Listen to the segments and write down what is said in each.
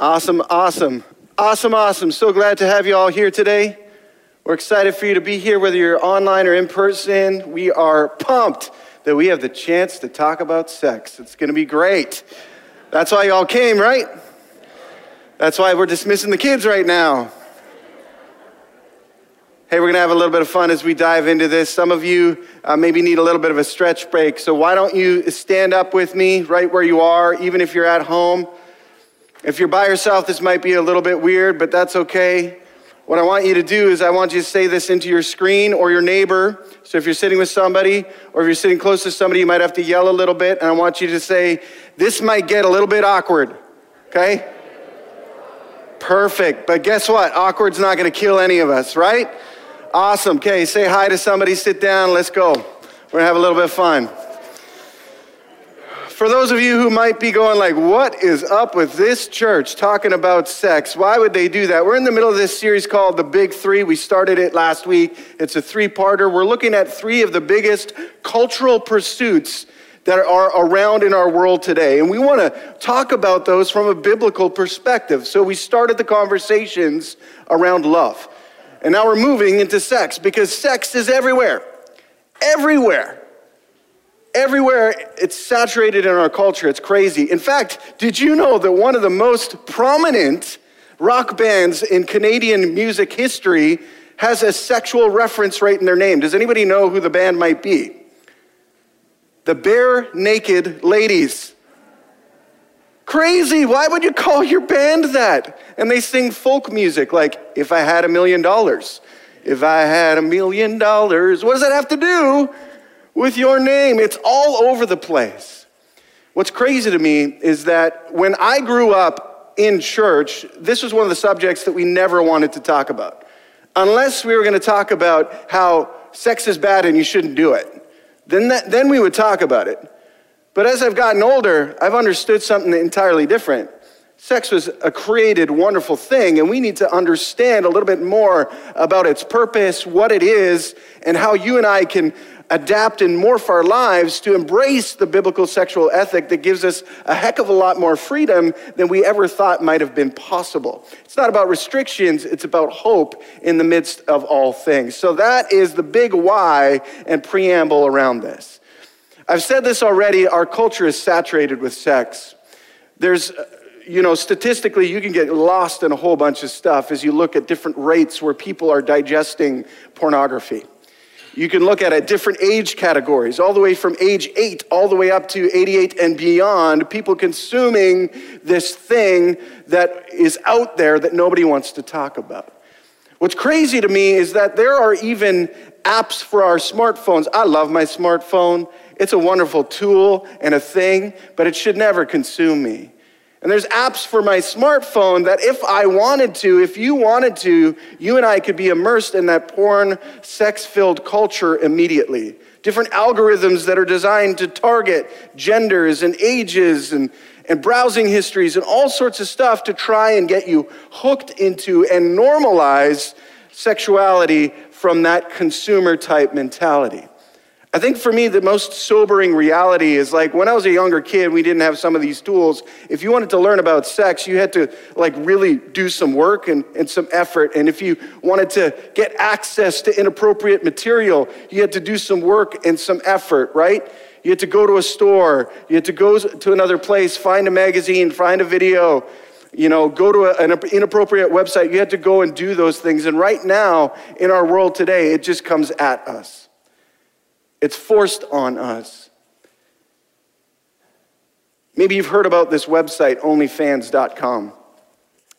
Awesome, awesome, awesome, awesome. So glad to have you all here today. We're excited for you to be here, whether you're online or in person. We are pumped that we have the chance to talk about sex. It's going to be great. That's why y'all came, right? That's why we're dismissing the kids right now. Hey, we're going to have a little bit of fun as we dive into this. Some of you uh, maybe need a little bit of a stretch break. So, why don't you stand up with me right where you are, even if you're at home? If you're by yourself, this might be a little bit weird, but that's okay. What I want you to do is I want you to say this into your screen or your neighbor. So if you're sitting with somebody or if you're sitting close to somebody, you might have to yell a little bit. And I want you to say, This might get a little bit awkward. Okay? Perfect. But guess what? Awkward's not going to kill any of us, right? Awesome. Okay, say hi to somebody, sit down, let's go. We're going to have a little bit of fun for those of you who might be going like, what is up with this church talking about sex? Why would they do that? We're in the middle of this series called The Big Three. We started it last week. It's a three-parter. We're looking at three of the biggest cultural pursuits that are around in our world today. And we want to talk about those from a biblical perspective. So we started the conversations around love. And now we're moving into sex because sex is everywhere. Everywhere. Everywhere it's saturated in our culture, it's crazy. In fact, did you know that one of the most prominent rock bands in Canadian music history has a sexual reference right in their name? Does anybody know who the band might be? The Barenaked Ladies. Crazy. Why would you call your band that? And they sing folk music like, if I had a million dollars. If I had a million dollars. What does that have to do with your name. It's all over the place. What's crazy to me is that when I grew up in church, this was one of the subjects that we never wanted to talk about. Unless we were going to talk about how sex is bad and you shouldn't do it. Then, that, then we would talk about it. But as I've gotten older, I've understood something entirely different. Sex was a created, wonderful thing, and we need to understand a little bit more about its purpose, what it is, and how you and I can adapt and morph our lives to embrace the biblical sexual ethic that gives us a heck of a lot more freedom than we ever thought might have been possible. It's not about restrictions, it's about hope in the midst of all things. So that is the big why and preamble around this. I've said this already our culture is saturated with sex. There's uh, you know, statistically, you can get lost in a whole bunch of stuff as you look at different rates where people are digesting pornography. You can look at it different age categories, all the way from age eight all the way up to 88 and beyond, people consuming this thing that is out there that nobody wants to talk about. What's crazy to me is that there are even apps for our smartphones. I love my smartphone. It's a wonderful tool and a thing, but it should never consume me. And there's apps for my smartphone that if I wanted to, if you wanted to, you and I could be immersed in that porn, sex filled culture immediately. Different algorithms that are designed to target genders and ages and, and browsing histories and all sorts of stuff to try and get you hooked into and normalize sexuality from that consumer type mentality. I think for me, the most sobering reality is like when I was a younger kid, we didn't have some of these tools. If you wanted to learn about sex, you had to like really do some work and, and some effort. And if you wanted to get access to inappropriate material, you had to do some work and some effort, right? You had to go to a store, you had to go to another place, find a magazine, find a video, you know, go to a, an inappropriate website. You had to go and do those things. And right now, in our world today, it just comes at us. It's forced on us. Maybe you've heard about this website, onlyfans.com.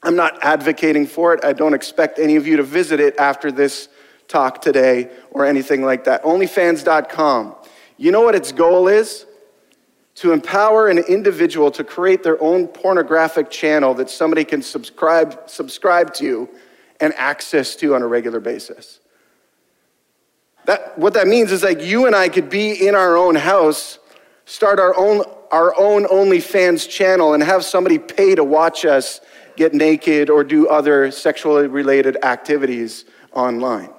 I'm not advocating for it. I don't expect any of you to visit it after this talk today or anything like that. Onlyfans.com. You know what its goal is? To empower an individual to create their own pornographic channel that somebody can subscribe, subscribe to and access to on a regular basis. That, what that means is like you and I could be in our own house, start our own, our own OnlyFans channel, and have somebody pay to watch us get naked or do other sexually related activities online.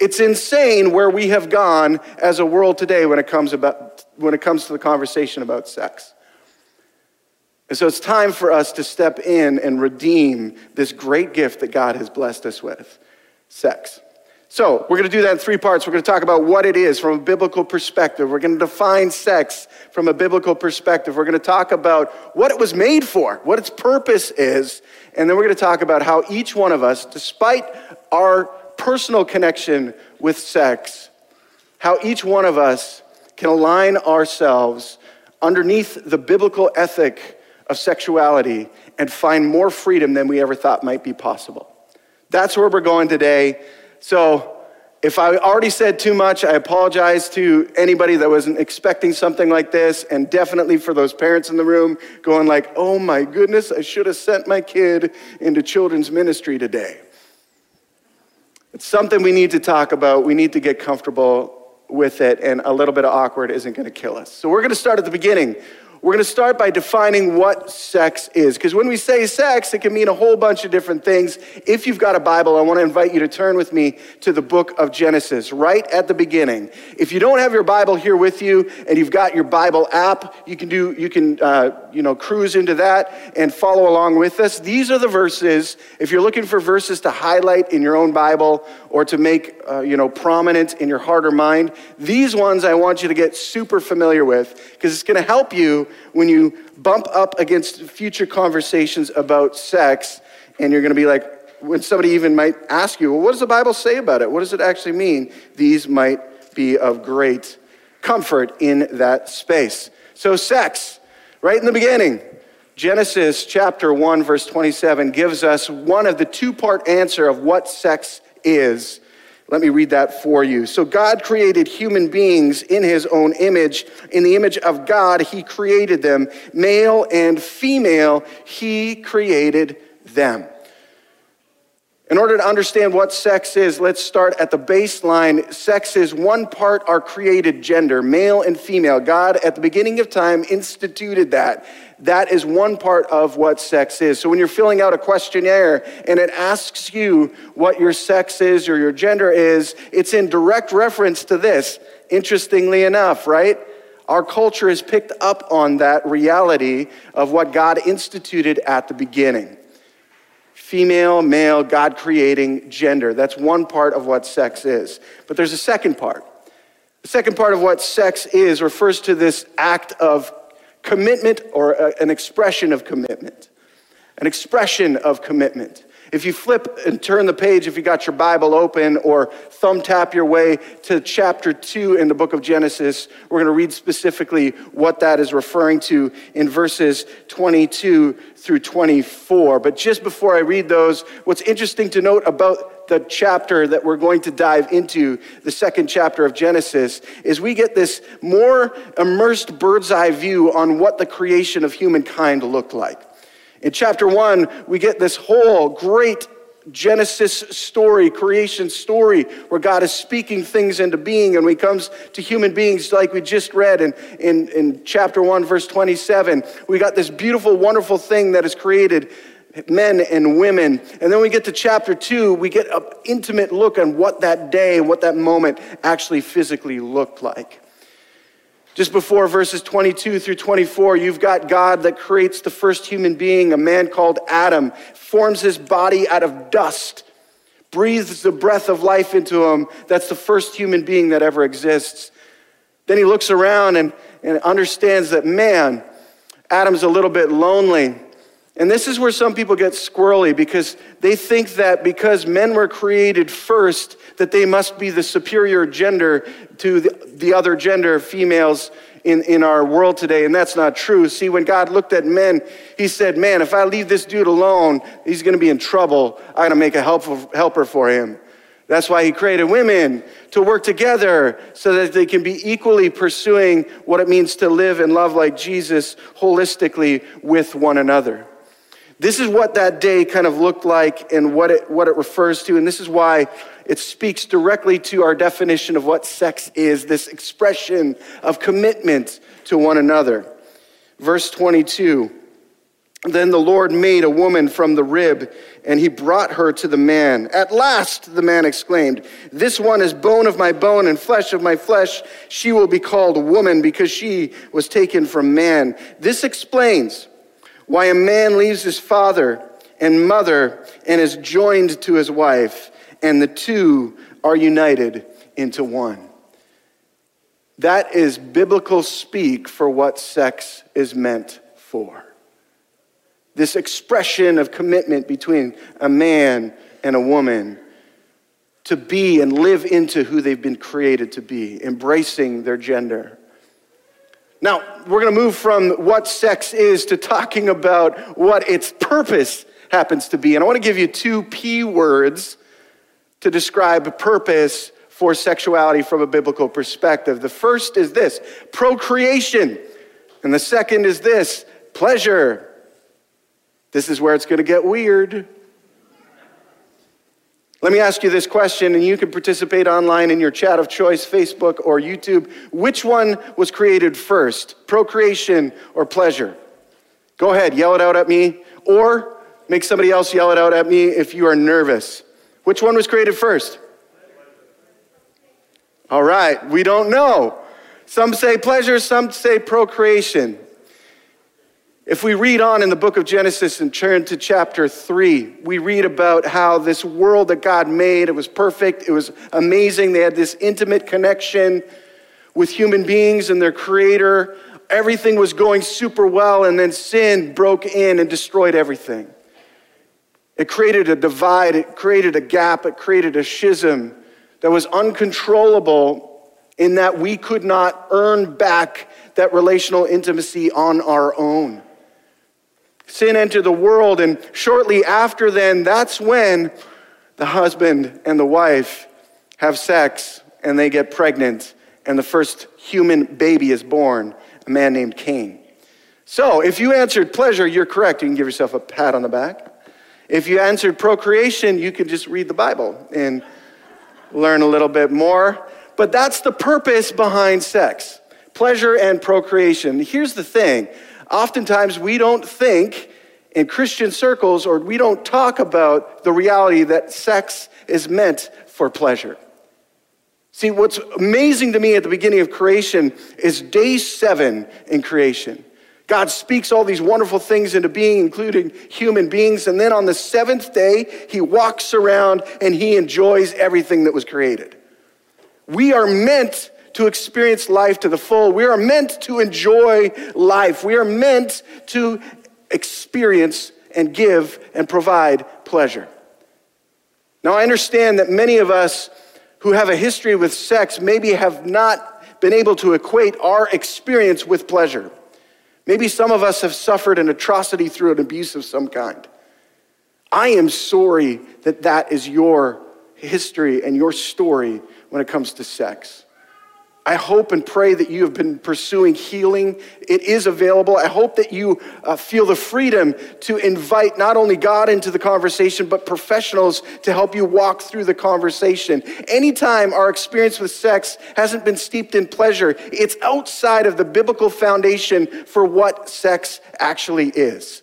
It's insane where we have gone as a world today when it comes, about, when it comes to the conversation about sex. And so it's time for us to step in and redeem this great gift that God has blessed us with sex. So, we're going to do that in three parts. We're going to talk about what it is from a biblical perspective. We're going to define sex from a biblical perspective. We're going to talk about what it was made for, what its purpose is. And then we're going to talk about how each one of us, despite our personal connection with sex, how each one of us can align ourselves underneath the biblical ethic of sexuality and find more freedom than we ever thought might be possible. That's where we're going today. So, if I already said too much, I apologize to anybody that wasn't expecting something like this, and definitely for those parents in the room going like, "Oh my goodness, I should have sent my kid into children's ministry today." It's something we need to talk about. We need to get comfortable with it, and a little bit of awkward isn't going to kill us. So we're going to start at the beginning. We're going to start by defining what sex is. Because when we say sex, it can mean a whole bunch of different things. If you've got a Bible, I want to invite you to turn with me to the book of Genesis, right at the beginning. If you don't have your Bible here with you and you've got your Bible app, you can do, you can, uh, you know, cruise into that and follow along with us. These are the verses. If you're looking for verses to highlight in your own Bible or to make, uh, you know, prominent in your heart or mind, these ones I want you to get super familiar with because it's going to help you when you bump up against future conversations about sex, and you're going to be like, when somebody even might ask you, well, what does the Bible say about it? What does it actually mean? These might be of great comfort in that space. So, sex, right in the beginning, Genesis chapter 1, verse 27 gives us one of the two part answer of what sex is let me read that for you. So, God created human beings in his own image. In the image of God, he created them. Male and female, he created them. In order to understand what sex is, let's start at the baseline. Sex is one part our created gender, male and female. God, at the beginning of time, instituted that. That is one part of what sex is. So when you're filling out a questionnaire and it asks you what your sex is or your gender is, it's in direct reference to this. Interestingly enough, right? Our culture has picked up on that reality of what God instituted at the beginning female, male, God creating gender. That's one part of what sex is. But there's a second part. The second part of what sex is refers to this act of commitment or a, an expression of commitment. An expression of commitment. If you flip and turn the page, if you got your Bible open, or thumb tap your way to chapter 2 in the book of Genesis, we're going to read specifically what that is referring to in verses 22 through 24. But just before I read those, what's interesting to note about the chapter that we're going to dive into, the second chapter of Genesis, is we get this more immersed bird's eye view on what the creation of humankind looked like. In chapter one, we get this whole great Genesis story, creation story, where God is speaking things into being. And when it comes to human beings, like we just read in, in, in chapter 1, verse 27, we got this beautiful, wonderful thing that is created men and women. And then we get to chapter 2, we get an intimate look on what that day and what that moment actually physically looked like. Just before verses 22 through 24, you've got God that creates the first human being, a man called Adam, forms his body out of dust, breathes the breath of life into him. That's the first human being that ever exists. Then he looks around and, and understands that, man, Adam's a little bit lonely. And this is where some people get squirrely because they think that because men were created first, that they must be the superior gender to the, the other gender, females in, in our world today. And that's not true. See, when God looked at men, he said, Man, if I leave this dude alone, he's going to be in trouble. Going to make a helpful, helper for him. That's why he created women to work together so that they can be equally pursuing what it means to live and love like Jesus holistically with one another. This is what that day kind of looked like and what it, what it refers to. And this is why it speaks directly to our definition of what sex is this expression of commitment to one another. Verse 22 Then the Lord made a woman from the rib, and he brought her to the man. At last, the man exclaimed, This one is bone of my bone and flesh of my flesh. She will be called woman because she was taken from man. This explains Why a man leaves his father and mother and is joined to his wife, and the two are united into one. That is biblical speak for what sex is meant for. This expression of commitment between a man and a woman to be and live into who they've been created to be, embracing their gender. Now, we're going to move from what sex is to talking about what its purpose happens to be. And I want to give you two P words to describe purpose for sexuality from a biblical perspective. The first is this procreation, and the second is this pleasure. This is where it's going to get weird. Let me ask you this question, and you can participate online in your chat of choice, Facebook or YouTube. Which one was created first, procreation or pleasure? Go ahead, yell it out at me, or make somebody else yell it out at me if you are nervous. Which one was created first? All right, we don't know. Some say pleasure, some say procreation. If we read on in the book of Genesis and turn to chapter 3, we read about how this world that God made, it was perfect, it was amazing. They had this intimate connection with human beings and their creator. Everything was going super well, and then sin broke in and destroyed everything. It created a divide, it created a gap, it created a schism that was uncontrollable in that we could not earn back that relational intimacy on our own sin entered the world, and shortly after then, that's when the husband and the wife have sex and they get pregnant, and the first human baby is born, a man named Cain. So, if you answered pleasure, you're correct. You can give yourself a pat on the back. If you answered procreation, you could just read the Bible and learn a little bit more. But that's the purpose behind sex pleasure and procreation. Here's the thing oftentimes we don't think in Christian circles or we don't talk about the reality that sex is meant for pleasure. See, what's amazing to me at the beginning of creation is day seven in creation. God speaks all these wonderful things into being, including human beings. And then on the seventh day, he walks around and he enjoys everything that was created. We are meant to experience life to the full. We are meant to enjoy life. We are meant to experience and give and provide pleasure. Now, I understand that many of us who have a history with sex maybe have not been able to equate our experience with pleasure. Maybe some of us have suffered an atrocity through an abuse of some kind. I am sorry that that is your history and your story when it comes to sex. I hope and pray that you have been pursuing healing. It is available. I hope that you uh, feel the freedom to invite not only God into the conversation, but professionals to help you walk through the conversation. Anytime our experience with sex hasn't been steeped in pleasure, it's outside of the biblical foundation for what sex actually is.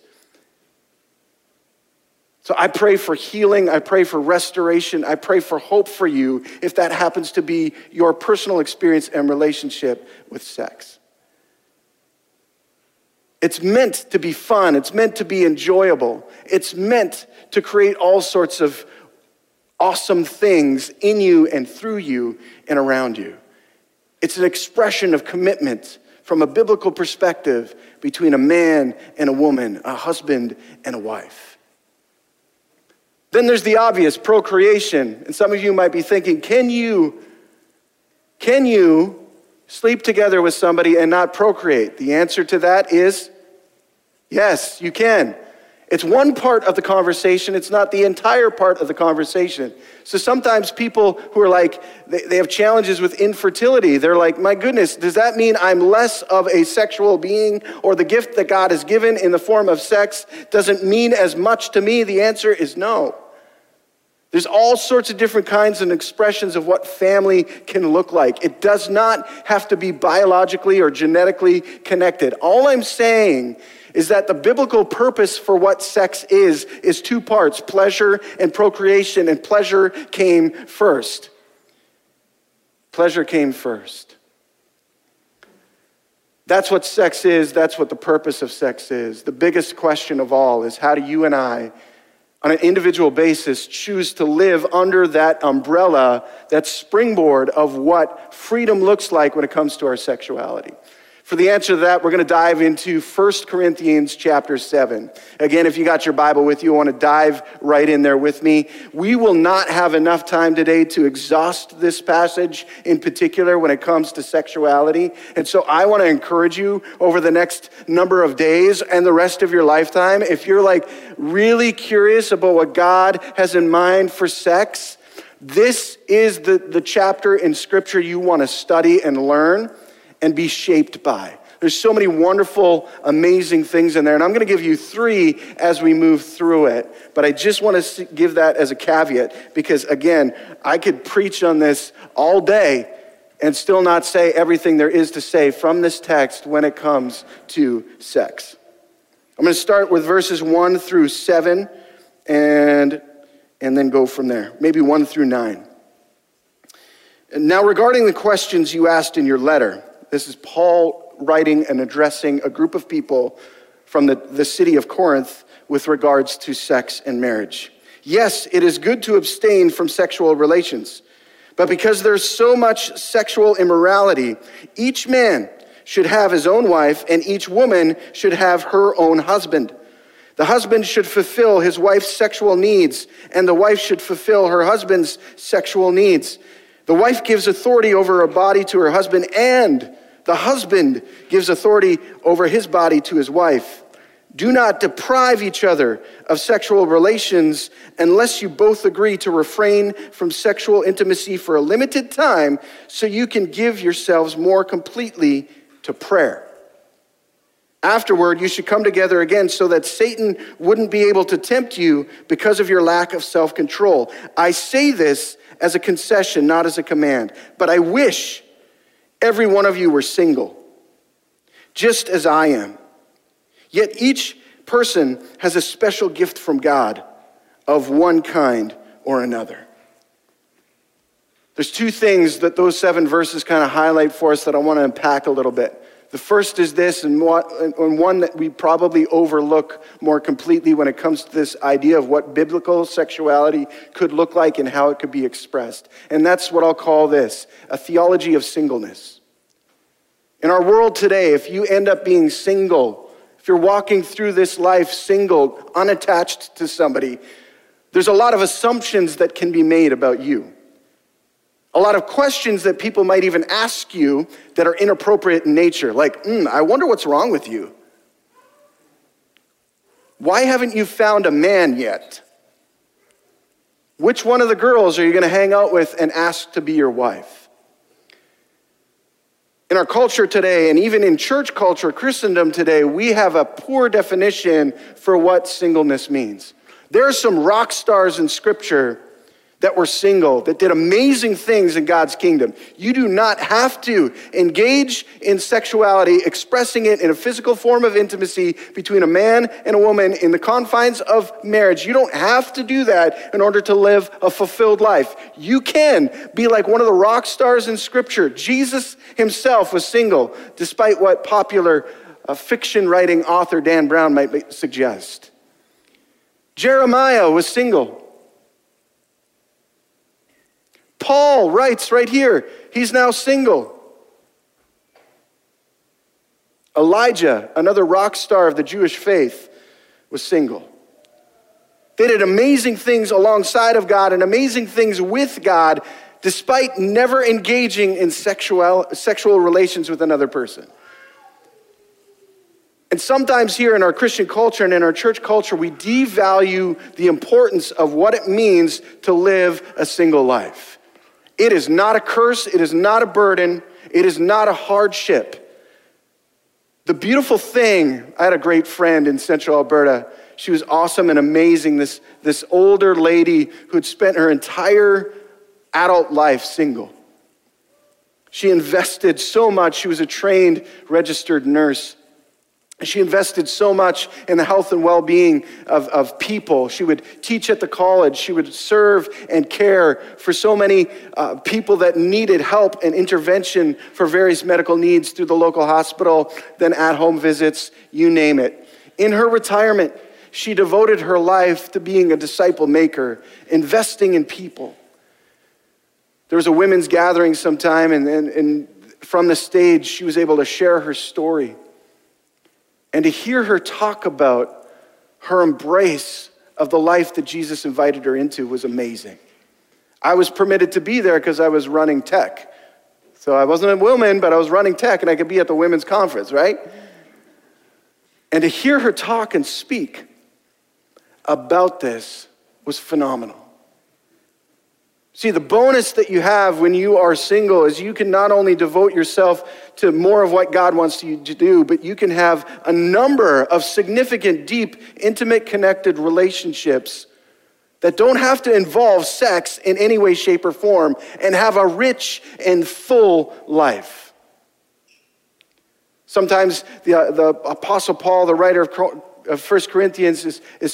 So I pray for healing. I pray for restoration. I pray for hope for you if that happens to be your personal experience and relationship with sex. It's meant to be fun. It's meant to be enjoyable. It's meant to create all sorts of awesome things in you and through you and around you. It's an expression of commitment from a biblical perspective between a man and a woman, a husband and a wife. Then there's the obvious procreation. And some of you might be thinking, can you, can you sleep together with somebody and not procreate? The answer to that is yes, you can. It's one part of the conversation, it's not the entire part of the conversation. So sometimes people who are like, they, have challenges with infertility, they're like, my goodness, does that mean I'm less of a sexual being or the gift that God has given in the form of sex doesn't mean as much to me? The answer is no. There's all sorts of different kinds and expressions of what family can look like. It does not have to be biologically or genetically connected. All I'm saying is that the biblical purpose for what sex is is two parts pleasure and procreation, and pleasure came first. Pleasure came first. That's what sex is. That's what the purpose of sex is. The biggest question of all is how do you and I, on an individual basis, choose to live under that umbrella, that springboard of what freedom looks like when it comes to our sexuality? For the answer to that, we're going to dive into 1 Corinthians chapter 7. Again, if you got your Bible with you, I want to dive right in there with me. We will not have enough time today to exhaust this passage in particular when it comes to sexuality. And so I want to encourage you over the next number of days and the rest of your lifetime, if you're like really curious about what God has in mind for sex, this is the, the chapter in Scripture you want to study and learn and be shaped by. There's so many wonderful, amazing things in there, and I'm going to give you three as we move through it. But I just want to give that as a caveat because, again, I could preach on this all day and still not say everything there is to say from this text when it comes to sex. I'm going to start with verses 1 through 7 and, and then go from there, maybe 1 through 9. Now, regarding the questions you asked in your letter, this is Paul writing and addressing a group of people from the, the city of Corinth with regards to sex and marriage. Yes, it is good to abstain from sexual relations, but because there's so much sexual immorality, each man should have his own wife, and each woman should have her own husband. The husband should fulfill his wife's sexual needs, and the wife should fulfill her husband's sexual needs. The wife gives authority over her body to her husband, and the husband gives authority over his body to his wife. Do not deprive each other of sexual relations unless you both agree to refrain from sexual intimacy for a limited time so you can give yourselves more completely to prayer. Afterward, you should come together again so that Satan wouldn't be able to tempt you because of your lack of self control. I say this as a concession, not as a command, but I wish Every one of you were single, just as I am. Yet each person has a special gift from God of one kind or another. There's two things that those seven verses kind of highlight for us that I want to unpack a little bit. The first is this, and one that we probably overlook more completely when it comes to this idea of what biblical sexuality could look like and how it could be expressed. And that's what I'll call this a theology of singleness. In our world today, if you end up being single, if you're walking through this life single, unattached to somebody, there's a lot of assumptions that can be made about you. A lot of questions that people might even ask you that are inappropriate in nature, like, mm, I wonder what's wrong with you. Why haven't you found a man yet? Which one of the girls are you going to hang out with and ask to be your wife? In our culture today, and even in church culture, Christendom today, we have a poor definition for what singleness means. There are some rock stars in Scripture that were single, that did amazing things in God's kingdom. You do not have to engage in sexuality, expressing it in a physical form of intimacy between a man and a woman in the confines of marriage. You don't have to do that in order to live a fulfilled life. You can be like one of the rock stars in Scripture. Jesus himself was single, despite what popular uh, fiction writing author Dan Brown might suggest. Jeremiah was single. Paul writes right here, he's now single. Elijah, another rock star of the Jewish faith, was single. They did amazing things alongside of God and amazing things with God, despite never engaging in sexual, sexual relations with another person. And sometimes here in our Christian culture and in our church culture, we devalue the importance of what it means to live a single life. It is not a curse, it is not a burden, it is not a hardship. The beautiful thing, I had a great friend in central Alberta. She was awesome and amazing. This, this older lady who had spent her entire adult life single. She invested so much. She was a trained registered nurse. She invested so much in the health and well being of, of people. She would teach at the college. She would serve and care for so many uh, people that needed help and intervention for various medical needs through the local hospital, then at home visits, you name it. In her retirement, she devoted her life to being a disciple maker, investing in people. There was a women's gathering sometime, and, and, and from the stage, she was able to share her story. And to hear her talk about her embrace of the life that Jesus invited her into was amazing. I was permitted to be there because I was running tech. So I wasn't a woman, but I was running tech and I could be at the women's conference, right? And to hear her talk and speak about this was phenomenal. See, the bonus that you have when you are single is you can not only devote yourself to more of what God wants you to do, but you can have a number of significant, deep, intimate, connected relationships that don't have to involve sex in any way, shape, or form and have a rich and full life. Sometimes the, uh, the Apostle Paul, the writer of of 1 Corinthians is, is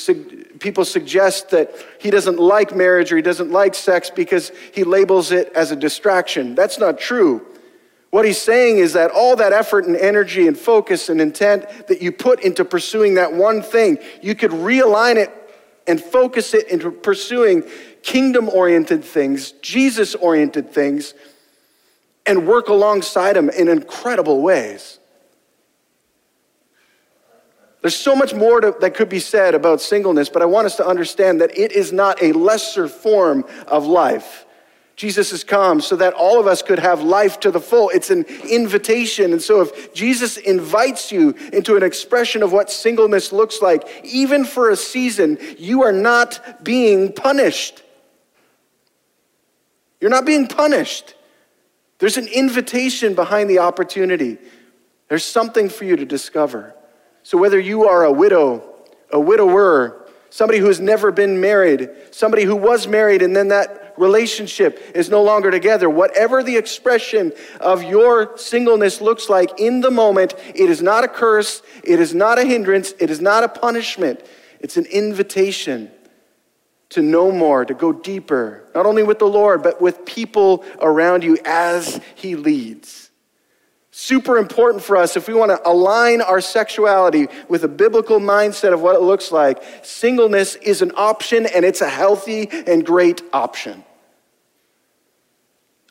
people suggest that he doesn't like marriage or he doesn't like sex because he labels it as a distraction. That's not true. What he's saying is that all that effort and energy and focus and intent that you put into pursuing that one thing, you could realign it and focus it into pursuing kingdom oriented things, Jesus oriented things, and work alongside him in incredible ways. There's so much more to, that could be said about singleness, but I want us to understand that it is not a lesser form of life. Jesus has come so that all of us could have life to the full. It's an invitation. And so, if Jesus invites you into an expression of what singleness looks like, even for a season, you are not being punished. You're not being punished. There's an invitation behind the opportunity, there's something for you to discover. So, whether you are a widow, a widower, somebody who has never been married, somebody who was married and then that relationship is no longer together, whatever the expression of your singleness looks like in the moment, it is not a curse, it is not a hindrance, it is not a punishment. It's an invitation to know more, to go deeper, not only with the Lord, but with people around you as He leads. Super important for us if we want to align our sexuality with a biblical mindset of what it looks like. Singleness is an option and it's a healthy and great option.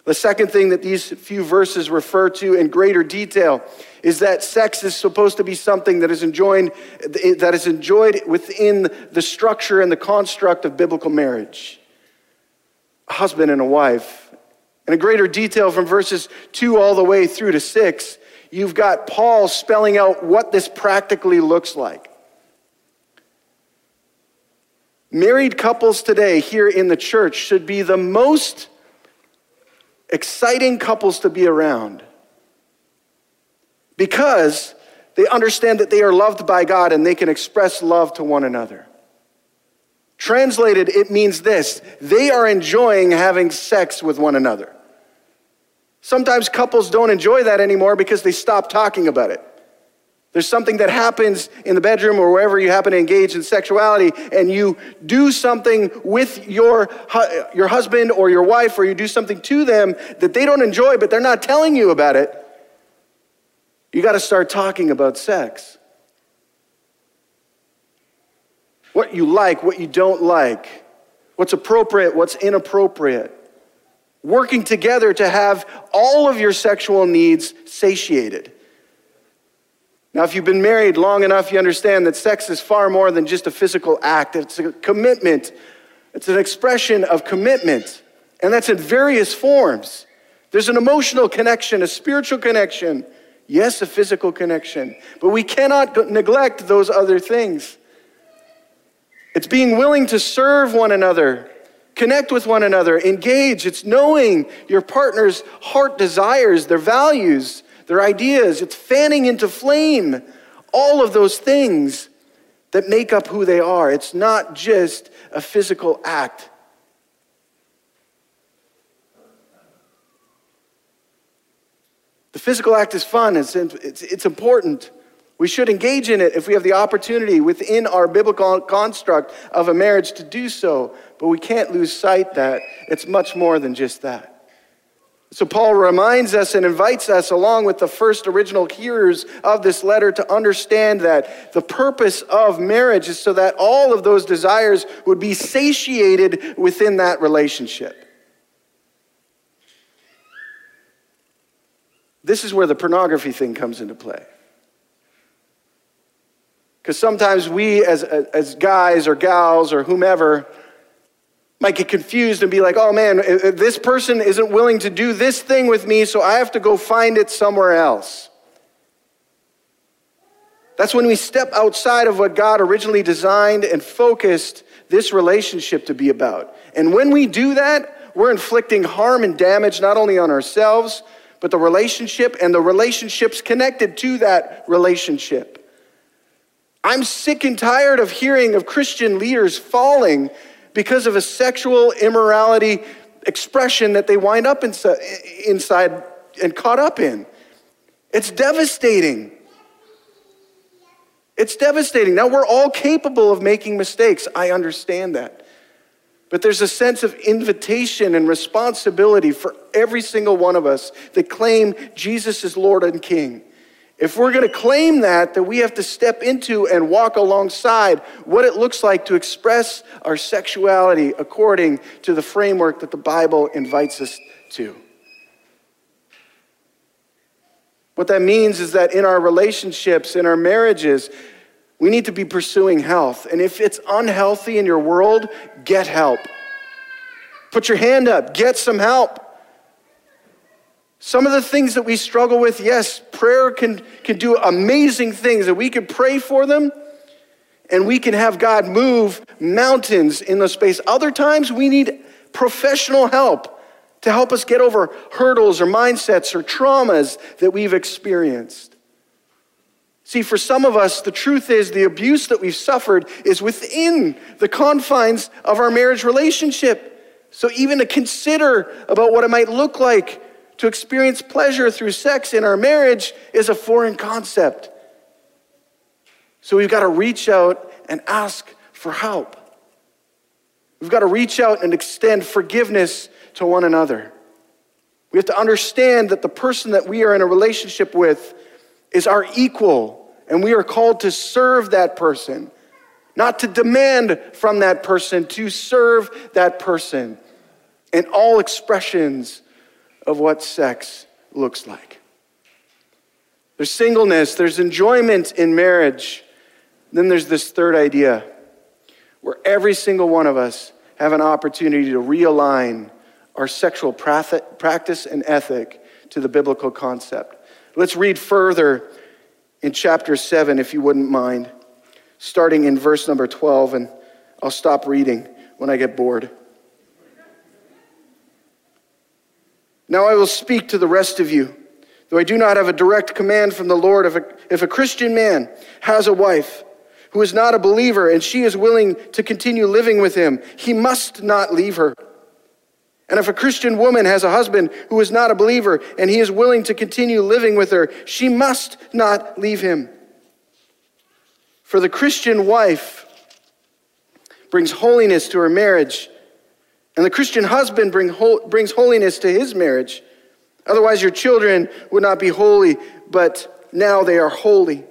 The second thing that these few verses refer to in greater detail is that sex is supposed to be something that is enjoyed, that is enjoyed within the structure and the construct of biblical marriage. A husband and a wife in a greater detail from verses 2 all the way through to 6, you've got Paul spelling out what this practically looks like. Married couples today here in the church should be the most exciting couples to be around because they understand that they are loved by God and they can express love to one another. Translated, it means this they are enjoying having sex with one another. Sometimes couples don't enjoy that anymore because they stop talking about it. There's something that happens in the bedroom or wherever you happen to engage in sexuality, and you do something with your, your husband or your wife, or you do something to them that they don't enjoy, but they're not telling you about it. You got to start talking about sex. What you like, what you don't like, what's appropriate, what's inappropriate working together to have all of your sexual needs satiated. Now, if you've been married long enough, you understand that sex is far more than just a physical act, it's a commitment, it's an expression of commitment, and that's in various forms. There's an emotional connection, a spiritual connection, yes, a physical connection, but we cannot neglect those other things. It's being willing to serve one another Connect with one another, engage. It's knowing your partner's heart desires, their values, their ideas. It's fanning into flame all of those things that make up who they are. It's not just a physical act. The physical act is fun, it's, it's, it's important, We should engage in it if we have the opportunity within our biblical construct of a marriage to do so, but we can't lose sight that it's much more than just that. So, Paul reminds us and invites us, along with the first original hearers of this letter, to understand that the purpose of marriage is so that all of those desires would be satiated within that relationship. This is where the pornography thing comes into play. Because sometimes we, as, as guys or gals or whomever, might get confused and be like, oh man, this person isn't willing to do this thing with me, so I have to go find it somewhere else. That's when we step outside of what God originally designed and focused this relationship to be about. And when we do that, we're inflicting harm and damage not only on ourselves, but the relationship and the relationships connected to that relationship. I'm sick and tired of hearing of Christian leaders falling because of a sexual immorality expression that they wind up inside and caught up in. It's devastating. It's devastating. Now, we're all capable of making mistakes. I understand that. But there's a sense of invitation and responsibility for every single one of us that claim Jesus is Lord and King. If we're going to claim that, then we have to step into and walk alongside what it looks like to express our sexuality according to the framework that the Bible invites us to. What that means is that in our relationships, in our marriages, we need to be pursuing health. And if it's unhealthy in your world, get help. Put your hand up, get some help. Some of the things that we struggle with, yes, prayer can, can do amazing things, and we can pray for them, and we can have God move mountains in the space. Other times, we need professional help to help us get over hurdles or mindsets or traumas that we've experienced. See, for some of us, the truth is the abuse that we've suffered is within the confines of our marriage relationship. So, even to consider about what it might look like to experience pleasure through sex in our marriage is a foreign concept. So we've got to reach out and ask for help. We've got to reach out and extend forgiveness to one another. We have to understand that the person that we are in a relationship with is our equal, and we are called to serve that person, not to demand from that person, to serve that person in all expressions of what sex looks like. There's singleness, there's enjoyment in marriage. Then there's this third idea where every single one of us have an opportunity to realign our sexual practice and ethic to the biblical concept. Let's read further in chapter 7, if you wouldn't mind, starting in verse number 12, and I'll stop reading when I get bored. Now I will speak to the rest of you. Though I do not have a direct command from the Lord, if a, if a Christian man has a wife who is not a believer and she is willing to continue living with him, he must not leave her. And if a Christian woman has a husband who is not a believer and he is willing to continue living with her, she must not leave him. For the Christian wife brings holiness to her marriage and the Christian husband bring, brings holiness to his marriage. Otherwise, your children would not be holy, but now they are holy.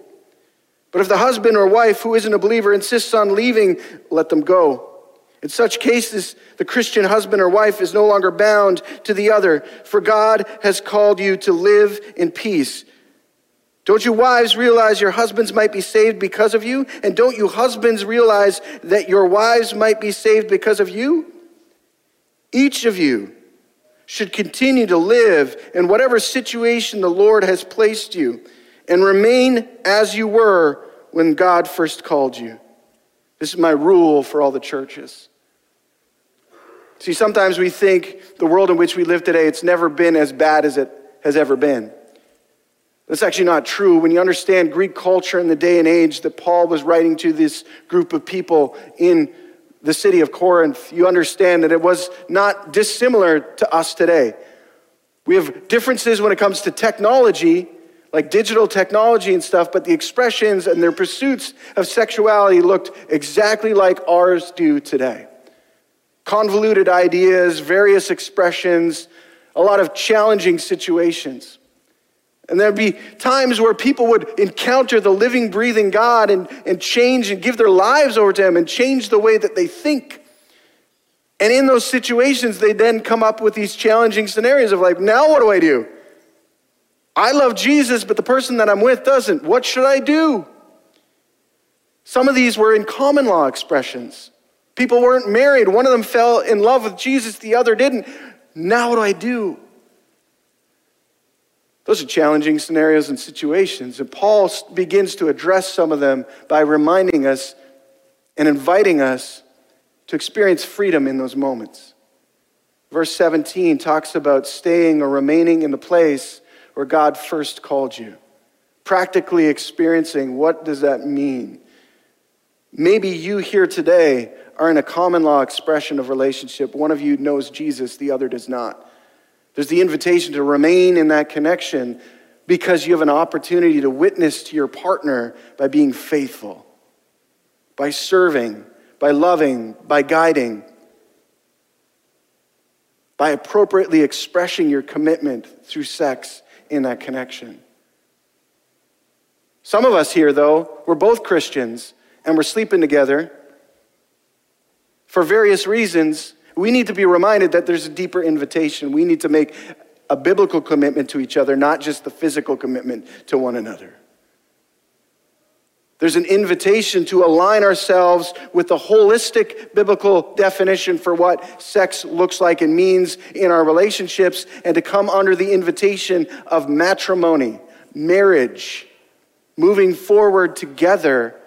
But if the husband or wife who isn't a believer insists on leaving, let them go. In such cases, the Christian husband or wife is no longer bound to the other, for God has called you to live in peace. Don't you wives realize your husbands might be saved because of you? And don't you husbands realize that your wives might be saved because of you? Each of you should continue to live in whatever situation the Lord has placed you and remain as you were when God first called you. This is my rule for all the churches. See, sometimes we think the world in which we live today, it's never been as bad as it has ever been. That's actually not true. When you understand Greek culture in the day and age that Paul was writing to this group of people in the city of Corinth, you understand that it was not dissimilar to us today. We have differences when it comes to technology, like digital technology and stuff, but the expressions and their pursuits of sexuality looked exactly like ours do today. Convoluted ideas, various expressions, a lot of challenging situations. And there'd be times where people would encounter the living, breathing God and, and change and give their lives over to Him and change the way that they think. And in those situations, they then come up with these challenging scenarios of like, now what do I do? I love Jesus, but the person that I'm with doesn't. What should I do? Some of these were in common law expressions. People weren't married. One of them fell in love with Jesus, the other didn't. Now, what do I do? Those are challenging scenarios and situations. And Paul begins to address some of them by reminding us and inviting us to experience freedom in those moments. Verse 17 talks about staying or remaining in the place where God first called you. Practically experiencing what does that mean? Maybe you here today are in a common law expression of relationship. One of you knows Jesus, the other does not. There's the invitation to remain in that connection because you have an opportunity to witness to your partner by being faithful, by serving, by loving, by guiding, by appropriately expressing your commitment through sex in that connection. Some of us here, though, we're both Christians and we're sleeping together for various reasons. We need to be reminded that there's a deeper invitation. We need to make a biblical commitment to each other, not just the physical commitment to one another. There's an invitation to align ourselves with the holistic biblical definition for what sex looks like and means in our relationships, and to come under the invitation of matrimony, marriage, moving forward together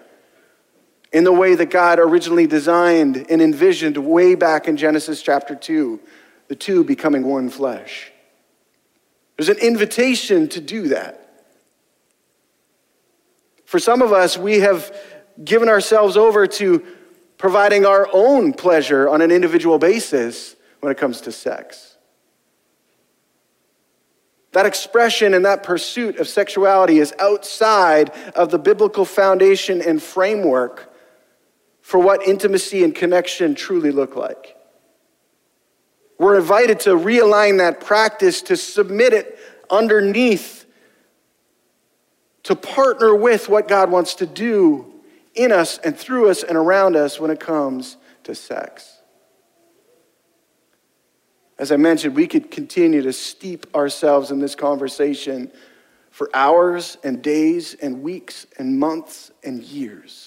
in the way that God originally designed and envisioned way back in Genesis chapter 2, the two becoming one flesh. There's an invitation to do that. For some of us, we have given ourselves over to providing our own pleasure on an individual basis when it comes to sex. That expression and that pursuit of sexuality is outside of the biblical foundation and framework for what intimacy and connection truly look like. We're invited to realign that practice, to submit it underneath to partner with what God wants to do in us and through us and around us when it comes to sex. As I mentioned, we could continue to steep ourselves in this conversation for hours and days and weeks and months and years.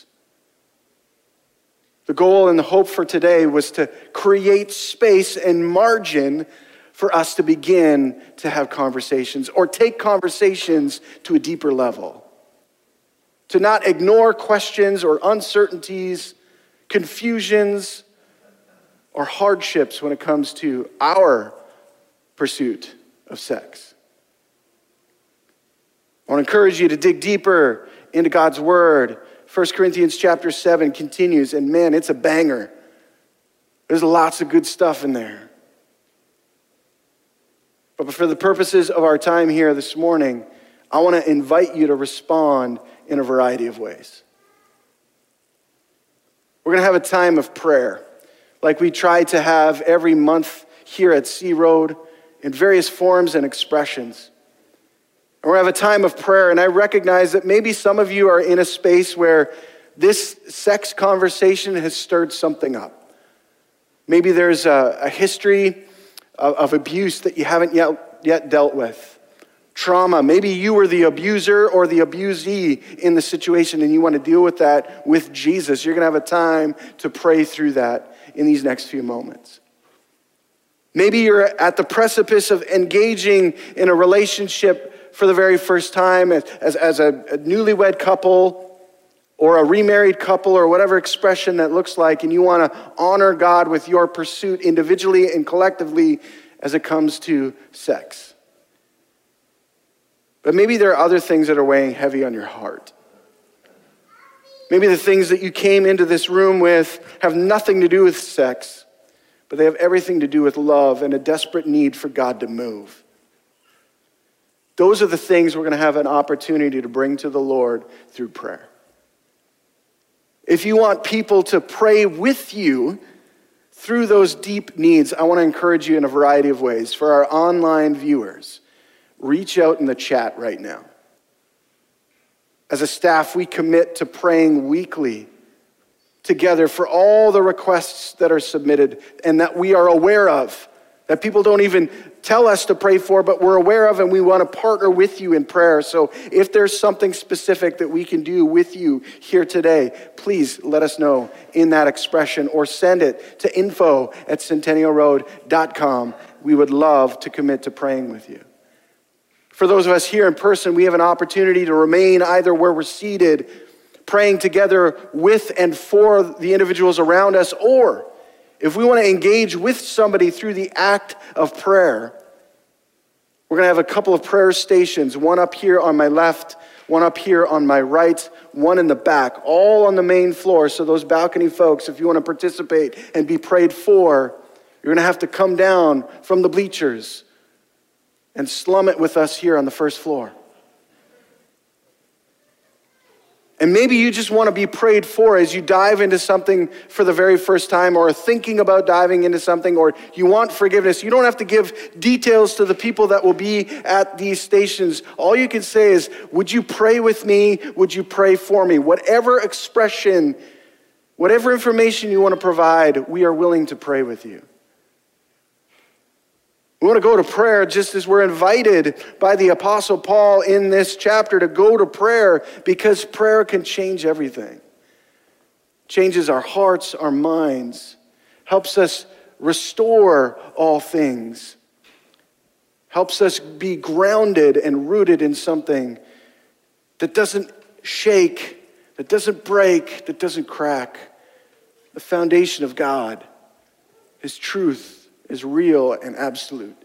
The goal and the hope for today was to create space and margin for us to begin to have conversations or take conversations to a deeper level. To not ignore questions or uncertainties, confusions, or hardships when it comes to our pursuit of sex. I want to encourage you to dig deeper into God's word. 1 Corinthians chapter 7 continues, and man, it's a banger. There's lots of good stuff in there. But for the purposes of our time here this morning, I want to invite you to respond in a variety of ways. We're going to have a time of prayer, like we try to have every month here at Sea Road in various forms and expressions. We're have a time of prayer, and I recognize that maybe some of you are in a space where this sex conversation has stirred something up. Maybe there's a, a history of, of abuse that you haven't yet, yet dealt with. Trauma. Maybe you were the abuser or the abusee in the situation and you want to deal with that with Jesus. You're going to have a time to pray through that in these next few moments. Maybe you're at the precipice of engaging in a relationship for the very first time as, as, as a, a newlywed couple or a remarried couple or whatever expression that looks like, and you want to honor God with your pursuit individually and collectively as it comes to sex. But maybe there are other things that are weighing heavy on your heart. Maybe the things that you came into this room with have nothing to do with sex, but they have everything to do with love and a desperate need for God to move. Those are the things we're going to have an opportunity to bring to the Lord through prayer. If you want people to pray with you through those deep needs, I want to encourage you in a variety of ways. For our online viewers, reach out in the chat right now. As a staff, we commit to praying weekly together for all the requests that are submitted and that we are aware of, that people don't even tell us to pray for, but we're aware of and we want to partner with you in prayer. So if there's something specific that we can do with you here today, please let us know in that expression or send it to info at centennialroad.com. We would love to commit to praying with you. For those of us here in person, we have an opportunity to remain either where we're seated praying together with and for the individuals around us, or if we want to engage with somebody through the act of prayer, we're going to have a couple of prayer stations, one up here on my left, one up here on my right, one in the back, all on the main floor. So, those balcony folks, if you want to participate and be prayed for, you're going to have to come down from the bleachers and slum it with us here on the first floor. And maybe you just want to be prayed for as you dive into something for the very first time or thinking about diving into something or you want forgiveness. You don't have to give details to the people that will be at these stations. All you can say is, Would you pray with me? Would you pray for me? Whatever expression, whatever information you want to provide, we are willing to pray with you. We want to go to prayer just as we're invited by the Apostle Paul in this chapter to go to prayer because prayer can change everything. Changes our hearts, our minds, helps us restore all things, helps us be grounded and rooted in something that doesn't shake, that doesn't break, that doesn't crack. The foundation of God, His truth is real and absolute.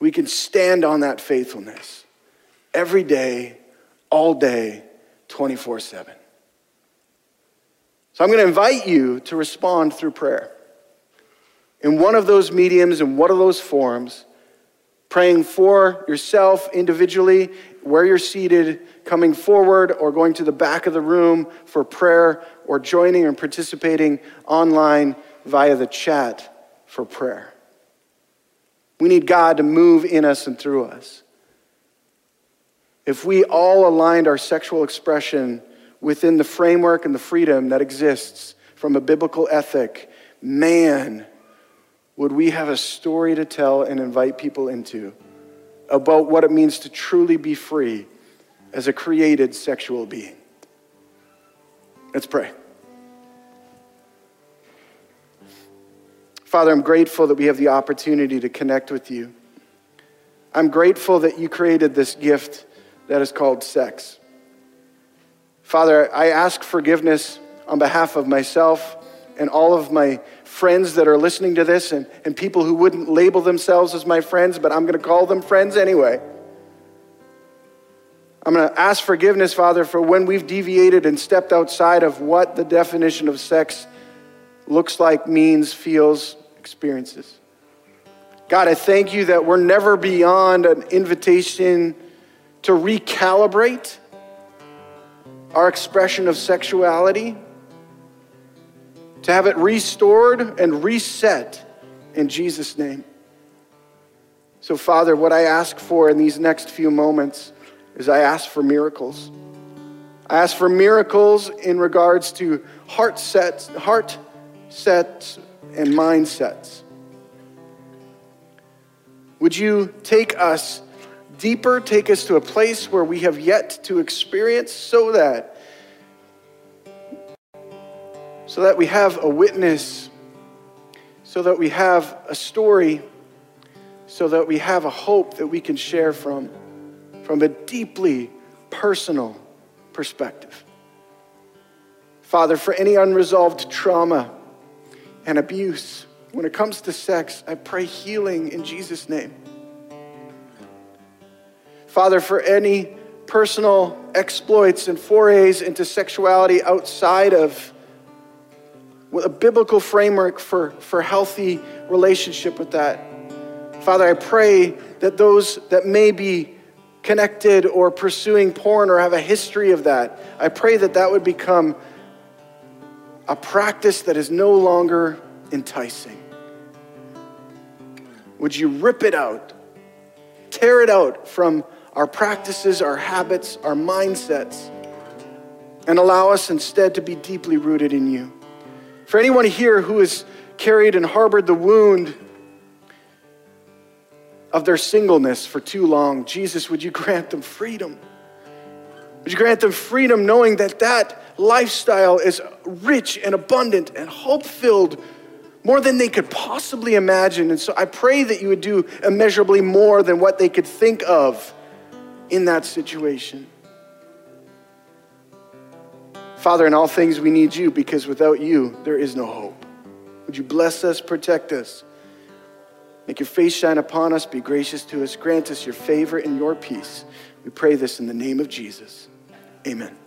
We can stand on that faithfulness every day, all day, 24 7. So I'm going to invite you to respond through prayer. In one of those mediums, in one of those forms, praying for yourself individually, where you're seated, coming forward, or going to the back of the room for prayer, or joining and participating online via the chat for prayer. We need God to move in us and through us. If we all aligned our sexual expression within the framework and the freedom that exists from a biblical ethic, man, would we have a story to tell and invite people into about what it means to truly be free as a created sexual being. Let's pray. Father, I'm grateful that we have the opportunity to connect with you. I'm grateful that you created this gift that is called sex. Father, I ask forgiveness on behalf of myself and all of my friends that are listening to this and, and people who wouldn't label themselves as my friends, but I'm going to call them friends anyway. I'm going to ask forgiveness, Father, for when we've deviated and stepped outside of what the definition of sex looks like, means, feels, experiences. God, I thank you that we're never beyond an invitation to recalibrate our expression of sexuality, to have it restored and reset in Jesus' name. So, Father, what I ask for in these next few moments is I ask for miracles. I ask for miracles in regards to heart sets, heart sets and mindsets. Would you take us deeper, take us to a place where we have yet to experience so that so that we have a witness, so that we have a story, so that we have a hope that we can share from from a deeply personal perspective. Father, for any unresolved trauma, and abuse. When it comes to sex, I pray healing in Jesus' name. Father, for any personal exploits and forays into sexuality outside of a biblical framework for, for healthy relationship with that. Father, I pray that those that may be connected or pursuing porn or have a history of that, I pray that that would become a practice that is no longer enticing. Would you rip it out? Tear it out from our practices, our habits, our mindsets, and allow us instead to be deeply rooted in you. For anyone here who has carried and harbored the wound of their singleness for too long, Jesus, would you grant them freedom? Would you grant them freedom knowing that that lifestyle is rich and abundant and hope filled more than they could possibly imagine? And so I pray that you would do immeasurably more than what they could think of in that situation. Father, in all things we need you because without you, there is no hope. Would you bless us, protect us? Make your face shine upon us, be gracious to us, grant us your favor and your peace. We pray this in the name of Jesus. Amen.